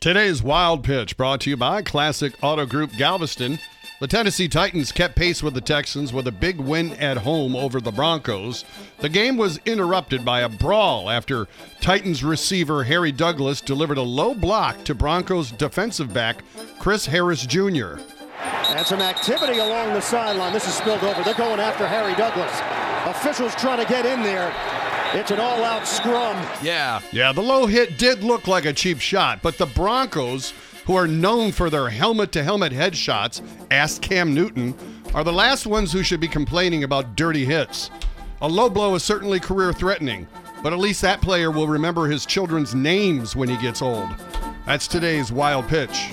Today's Wild Pitch brought to you by Classic Auto Group Galveston. The Tennessee Titans kept pace with the Texans with a big win at home over the Broncos. The game was interrupted by a brawl after Titans receiver Harry Douglas delivered a low block to Broncos defensive back Chris Harris Jr. And some activity along the sideline. This is spilled over. They're going after Harry Douglas. Officials trying to get in there. It's an all out scrum. Yeah. Yeah, the low hit did look like a cheap shot, but the Broncos, who are known for their helmet to helmet headshots, asked Cam Newton, are the last ones who should be complaining about dirty hits. A low blow is certainly career threatening, but at least that player will remember his children's names when he gets old. That's today's wild pitch.